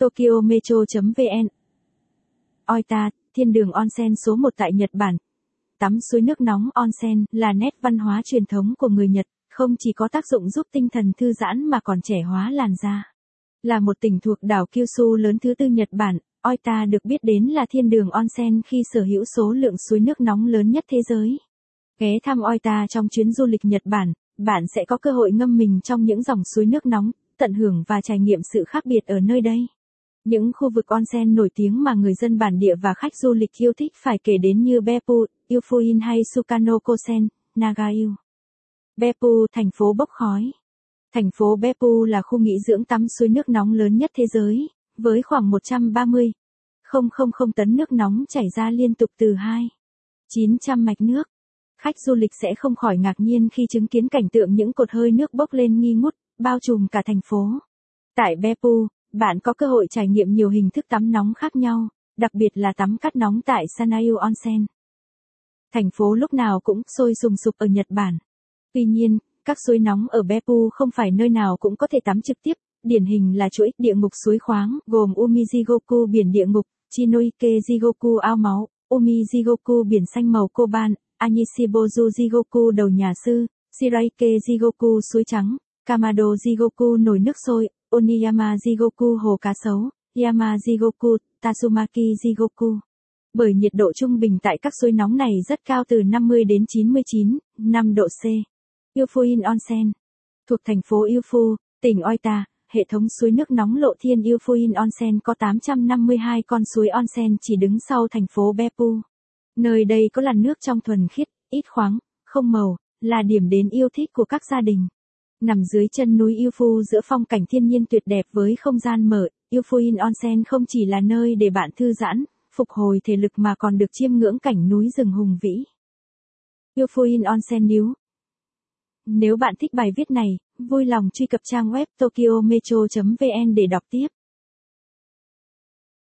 Tokyo Metro.vn Oita, thiên đường onsen số 1 tại Nhật Bản. Tắm suối nước nóng onsen là nét văn hóa truyền thống của người Nhật, không chỉ có tác dụng giúp tinh thần thư giãn mà còn trẻ hóa làn da. Là một tỉnh thuộc đảo Kyushu lớn thứ tư Nhật Bản, Oita được biết đến là thiên đường onsen khi sở hữu số lượng suối nước nóng lớn nhất thế giới. Ghé thăm Oita trong chuyến du lịch Nhật Bản, bạn sẽ có cơ hội ngâm mình trong những dòng suối nước nóng, tận hưởng và trải nghiệm sự khác biệt ở nơi đây. Những khu vực onsen nổi tiếng mà người dân bản địa và khách du lịch yêu thích phải kể đến như Beppu, Ilfuin hay Sukano Kosen, Nagayu. Beppu, thành phố bốc khói. Thành phố Beppu là khu nghỉ dưỡng tắm suối nước nóng lớn nhất thế giới, với khoảng 130 000 tấn nước nóng chảy ra liên tục từ 2 900 mạch nước. Khách du lịch sẽ không khỏi ngạc nhiên khi chứng kiến cảnh tượng những cột hơi nước bốc lên nghi ngút, bao trùm cả thành phố. Tại Beppu, bạn có cơ hội trải nghiệm nhiều hình thức tắm nóng khác nhau, đặc biệt là tắm cắt nóng tại Sanayu Onsen. Thành phố lúc nào cũng sôi sùng sục ở Nhật Bản. Tuy nhiên, các suối nóng ở Beppu không phải nơi nào cũng có thể tắm trực tiếp, điển hình là chuỗi địa ngục suối khoáng gồm Umijigoku biển địa ngục, Chinoike Jigoku ao máu, Umijigoku biển xanh màu coban, Anishibozu Jigoku đầu nhà sư, Shiraike Jigoku suối trắng, Kamado Jigoku nồi nước sôi, Oniyama Jigoku hồ cá sấu, Yama Jigoku, Tatsumaki Jigoku. Bởi nhiệt độ trung bình tại các suối nóng này rất cao từ 50 đến 99, 5 độ C. Yufuin Onsen. Thuộc thành phố Yufu, tỉnh Oita, hệ thống suối nước nóng lộ thiên Yufuin Onsen có 852 con suối onsen chỉ đứng sau thành phố Beppu. Nơi đây có làn nước trong thuần khiết, ít khoáng, không màu, là điểm đến yêu thích của các gia đình. Nằm dưới chân núi Ilfu giữa phong cảnh thiên nhiên tuyệt đẹp với không gian mở, Ilfuin Onsen không chỉ là nơi để bạn thư giãn, phục hồi thể lực mà còn được chiêm ngưỡng cảnh núi rừng hùng vĩ. Ilfuin Onsen New Nếu bạn thích bài viết này, vui lòng truy cập trang web tokyometro.vn để đọc tiếp.